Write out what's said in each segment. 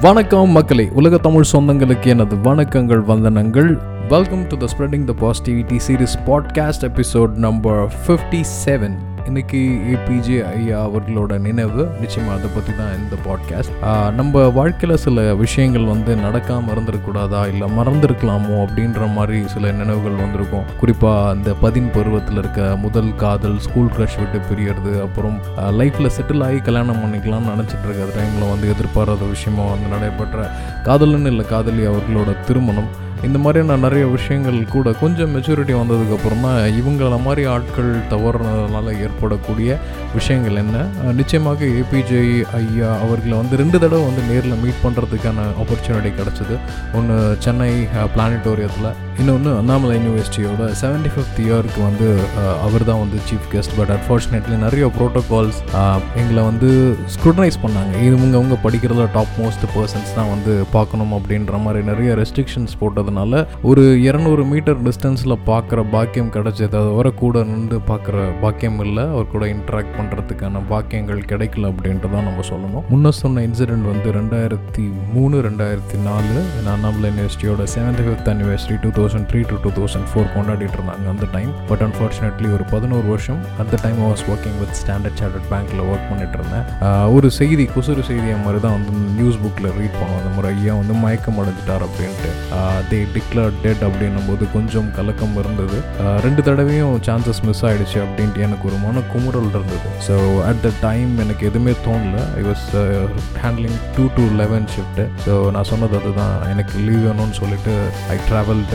வணக்கம் மக்களே உலக தமிழ் சொந்தங்களுக்கு எனது வணக்கங்கள் வந்தனங்கள். Welcome to the spreading the positivity series podcast episode number fifty seven இன்னைக்கு ஏபிஜே ஐயா அவர்களோட நினைவு. நிச்சயமாக அதை பற்றி தான் இந்த பாட்காஸ்ட் நம்ம வாழ்க்கையில் சில விஷயங்கள் வந்து நடக்காமல் இருந்திருக்கூடாதா இல்லை மறந்துருக்கலாமோ? அப்படின்ற மாதிரி சில நினைவுகள் வந்திருக்கும். குறிப்பாக இந்த பதின் பருவத்தில் இருக்க முதல் காதல் ஸ்கூல் க்ரஷ் விட்டு பிரியறது அப்புறம் லைஃப்பில் செட்டில் ஆகி கல்யாணம் பண்ணிக்கலாம்னு நினச்சிட்டு இருக்க டைமில் வந்து எதிர்பாராத விஷயமா வந்து நடைபெற்ற காதலன்னு இல்லை காதலி அவர்களோட திருமணம். இந்த மாதிரியான நிறைய விஷயங்கள் கூட கொஞ்சம் மெச்சூரிட்டி வந்ததுக்கப்புறம் தான் இவங்கள மாதிரி ஆட்கள் தவறுனதுனால ஏற்படக்கூடிய விஷயங்கள் என்ன? நிச்சயமாக ஏபிஜே ஐயா அவர்களை வந்து ரெண்டு தடவை வந்து நேரில் மீட் பண்ணுறதுக்கான ஆப்பர்ச்சுனிட்டி கிடச்சிது. ஒன்று சென்னை பிளானட்டோரியத்தில். இன்னொன்று அண்ணாமலை யூனிவர்சிட்டியோட செவன்டி ஃபிஃப்த் இயருக்கு வந்து அவர் தான் வந்து சீஃப் கெஸ்ட் பட் அன்ஃபார்ச்சுனேட்லி நிறைய ப்ரோட்டோகால்ஸ் எங்களை வந்து ஸ்க்ரூட்டனைஸ் பண்ணாங்க. இவங்க அவங்க படிக்கிறதுல டாப் மோஸ்ட் பர்சன்ஸ் தான் வந்து பார்க்கணும் அப்படின்ற மாதிரி நிறைய ரெஸ்ட்ரிக்ஷன்ஸ் போட்டதுனால ஒரு இரநூறு மீட்டர் டிஸ்டன்ஸில் பார்க்குற பாக்கியம் கிடைச்சது. அது வர கூட நின்று பார்க்குற பாக்கியம் இல்லை. அவர் கூட இன்ட்ராக்ட் பண்ணுறதுக்கான பாக்கியங்கள் கிடைக்கல அப்படின்ட்டு தான் நம்ம சொல்லணும். முன்ன சொன்ன இன்சிடென்ட் வந்து ரெண்டாயிரத்தி மூணு ரெண்டாயிரத்தி நாலு Annamalai யூனிவர்சிட்டியோட seventh fifth anniversary two thousand three to two thousand four கொண்டாடிட்டு இருந்தாங்க அந்த டைம் பட் அன்ஃபார்ச்சுனேட்லி ஒரு பதினோரு வருஷம் at the time was working with Standard Chartered பேங்க்கில் ஒர்க் பண்ணிட்டு இருந்தேன். ஒரு செய்தி குசுறு செய்தியை மாதிரி தான் வந்து நியூஸ் புக்கில் ரீட் பண்ணுவோம் அந்த முறை ஐயா வந்து மயக்கம் அடைஞ்சிட்டார் அப்படின்ட்டு. தே டிக்ளேர் டெட் அப்படின்னும் போது கொஞ்சம் கலக்கம் இருந்தது. ரெண்டு தடவையும் சான்சஸ் மிஸ் ஆகிடுச்சு அப்படின்ட்டு எனக்கு ஒரு மன குமுறல் இருந்தது. ஸோ அட் த டைம் எனக்கு எதுவுமே தோணல. I was handling two to eleven shift so நான் சொன்னது அதுதான். எனக்கு லீவ் வேணும்னு சொல்லிட்டு ஐ ட்ராவல்ட்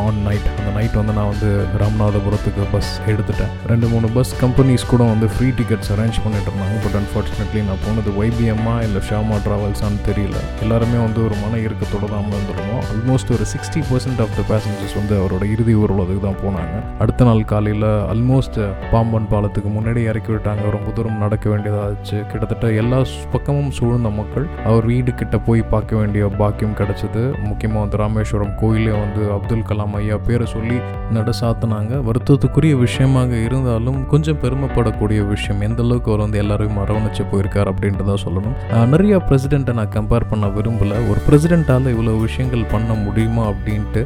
ஆன் நைட் அந்த நைட் வந்து நான் வந்து ராமநாதபுரத்துக்கு பஸ் எடுத்துட்டேன். ரெண்டு மூணு பஸ் கம்பெனிஸ் கூட வந்து ஃப்ரீ டிக்கெட்ஸ் அரேஞ்ச் பண்ணிட்டு இருந்தாங்க. பட் அன்ஃபார்ச்சுனேட்லி நான் போனது ஒய்பிஎம்மா இல்லை ஷாமா ட்ராவல்ஸான்னு தெரியல. எல்லாருமே வந்து ஒரு மன இறுக்கத்தோட தான் வந்துருந்தோம் ஆல்மோஸ்ட் ஒரு sixty percent of the passengers வந்து அவரோட இறுதி ஊர்வலத்துக்கு தான் போனாங்க. அடுத்த நாள் காலையில் ஆல்மோஸ்ட் பாம்பன் பாலத்துக்கு முன்னாடி இறக்கி விட்டாங்க. ரொம்ப தூரம் நடக்க வேண்டியதாச்சு. கிட்டத்தட்ட எல்லா பக்கமும் சூழ்ந்த மக்கள் அவர் வீடு கிட்ட போய் பார்க்க வேண்டிய பாக்கியம் கிடைச்சது. முக்கியமாக வந்து ராமேஸ்வரம் கோயிலே வந்து அப்துல் கலாம் ஐயா பேரை சொல்லி நட சாத்தினாங்க. வருத்தத்துக்குரிய விஷயமாக இருந்தாலும் கொஞ்சம் பெருமைப்படக்கூடிய விஷயம் எந்த அளவுக்கு அவர் வந்து எல்லாரையும் அரவணைச்சு போயிருக்கார் அப்படின்ட்டு தான் சொல்லணும் நிறைய பிரசிடென்ட்டை நான் கம்பேர் பண்ண விரும்பல. ஒரு பிரசிடென்ட்டால் இவ்வளோ விஷயங்கள் பண்ண முடியுமா அப்படின்ட்டு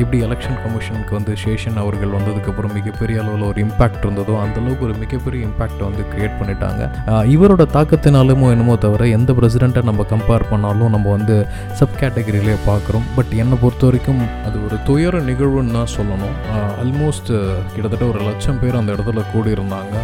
இப்படி எலெக்ஷன் கமிஷனுக்கு வந்து சேஷன் அவர்கள் வந்ததுக்கப்புறம் மிகப்பெரிய அளவில் ஒரு இம்பாக்ட் இருந்ததோ அந்தளவுக்கு ஒரு மிகப்பெரிய இம்பாக்ட் வந்து கிரியேட் பண்ணிட்டாங்க. இவரோட தாக்கத்தினாலுமோ என்னமோ தவிர எந்த பிரசிடெண்ட்டை நம்ம கம்பேர் பண்ணாலும் நம்ம வந்து சப் கேட்டகரியிலே பார்க்குறோம். பட் என்னை பொறுத்த வரைக்கும் அது ஒரு துயர நிகழ்வுன்னு தான் சொல்லணும். ஆல்மோஸ்ட் கிட்டத்தட்ட ஒரு லட்சம் பேர் அந்த இடத்துல கூடியிருந்தாங்க.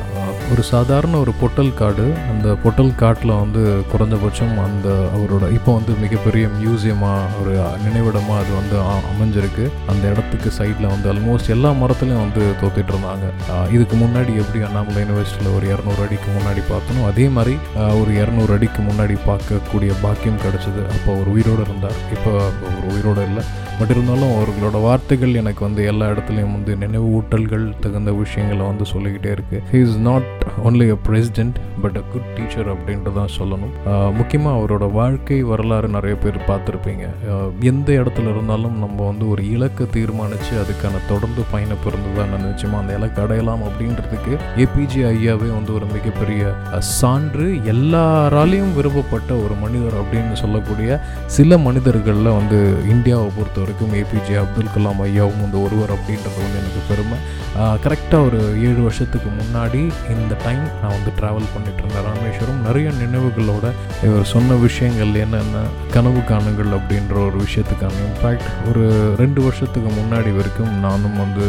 ஒரு சாதாரண ஒரு பொட்டல் காடு அந்த பொட்டல் காட்டில் வந்து குறைஞ்சபட்சம் அந்த அவரோட இப்போ வந்து மிகப்பெரிய மியூசியமாக ஒரு நினைவிடமாக அது வந்து அமைஞ்சிருக்கு. அந்த இடத்துக்கு சைடில் வந்து ஆல்மோஸ்ட் எல்லா மரத்துலையும் வந்து தோத்திட்டு இருந்தாங்க. இதுக்கு முன்னாடி எப்படி அண்ணாமலை யூனிவர்சிட்டியில் ஒரு இரநூறு அடிக்கு முன்னாடி பார்த்தனோ அதே மாதிரி ஒரு இரநூறு அடிக்கு முன்னாடி பார்க்கக்கூடிய பாக்கியம் கிடச்சிது. அப்போ ஒரு உயிரோடு இருந்தார். இப்போ ஒரு உயிரோடு இல்லை. பட் இருந்தாலும் அவர்களோட வார்த்தைகள் எனக்கு வந்து எல்லா இடத்துலையும் வந்து நினைவு ஊட்டல்கள் தகுந்த விஷயங்களை வந்து சொல்லிக்கிட்டே இருக்கு. He is not only a president but a good teacher அப்படின்ட்டு தான் சொல்லணும் முக்கியமாக அவரோட வாழ்க்கை வரலாறு நிறைய பேர் பார்த்துருப்பீங்க. எந்த இடத்துல இருந்தாலும் நம்ம வந்து ஒரு இலக்கை தீர்மானித்து அதுக்கான தொடர்ந்து பயணப்பிறந்து தான் தான் நிச்சயமாக அந்த இலக்கை அடையலாம் அப்படின்றதுக்கு ஏபிஜே ஐயாவே வந்து ஒரு மிகப்பெரிய சான்று எல்லாராலையும் விரும்பப்பட்ட ஒரு மனிதர் அப்படின்னு சொல்லக்கூடிய சில மனிதர்களில் வந்து இந்தியாவை பொறுத்த வரைக்கும் ஏபிஜே அப்துல் கலாம் ஐயாவும் வந்து ஒருவர் அப்படின்றது வந்து எனக்கு பெருமை. கரெக்டாக ஒரு ஏழு வருஷத்துக்கு முன்னாடி இந்த டைம் நான் வந்து ட்ராவல் பண்ணிட்டு இருந்தேன் ராமேஸ்வரம். நிறைய நினைவுகளோட இவர் சொன்ன விஷயங்கள் என்னென்ன கனவு காணுங்கள் அப்படின்ற ஒரு விஷயத்துக்கான இம்பேக்ட் ஒரு ரெண்டு வருஷத்துக்கு முன்னாடி வரைக்கும் நானும் வந்து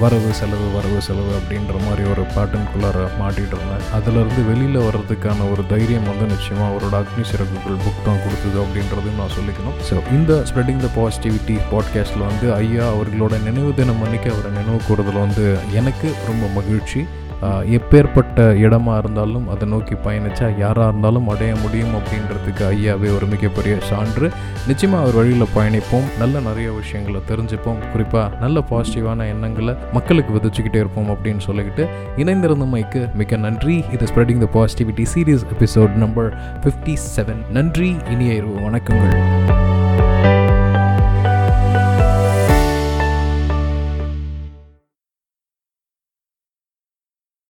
வரவு செலவு வரவு செலவு அப்படின்ற மாதிரி ஒரு பேட்டர்னுக்குள்ளார மாட்டிகிட்டு இருந்தேன். அதுலேருந்து வெளியில் வர்றதுக்கான ஒரு தைரியம் வந்து நிச்சயமாக அவரோட அக்னி சிறகுகள் புக் தான் கொடுத்தது அப்படின்றதையும் நான் சொல்லிக்கணும். ஸோ இந்த ஸ்ப்ரெடிங் த பாசிட்டிவிட்டி பாட்காஸ்ட்டில் வந்து ஐயா அவர்களோட நினைவு தினம் அன்னைக்கு அவரை நினைவு கூடுதல் வந்து எனக்கு ரொம்ப மகிழ்ச்சி. எப்பேற்பட்ட இடமா இருந்தாலும் அதை நோக்கி பயணிச்சா யாராக இருந்தாலும் அடைய முடியும் அப்படின்றதுக்கு ஐயாவே ஒரு மிகப்பெரிய சான்று. நிச்சயமாக அவர் வழியில் பயணிப்போம். நல்ல நிறைய விஷயங்களை தெரிஞ்சுப்போம். குறிப்பாக நல்ல பாசிட்டிவான எண்ணங்களை மக்களுக்கு விதைச்சிக்கிட்டே இருப்போம் அப்படின்னு சொல்லிக்கிட்டு இணைந்திருந்தமைக்கு மிக நன்றி. இது spreading the positivity series episode number fifty seven நன்றி. இனிய இரவு வணக்கங்கள்.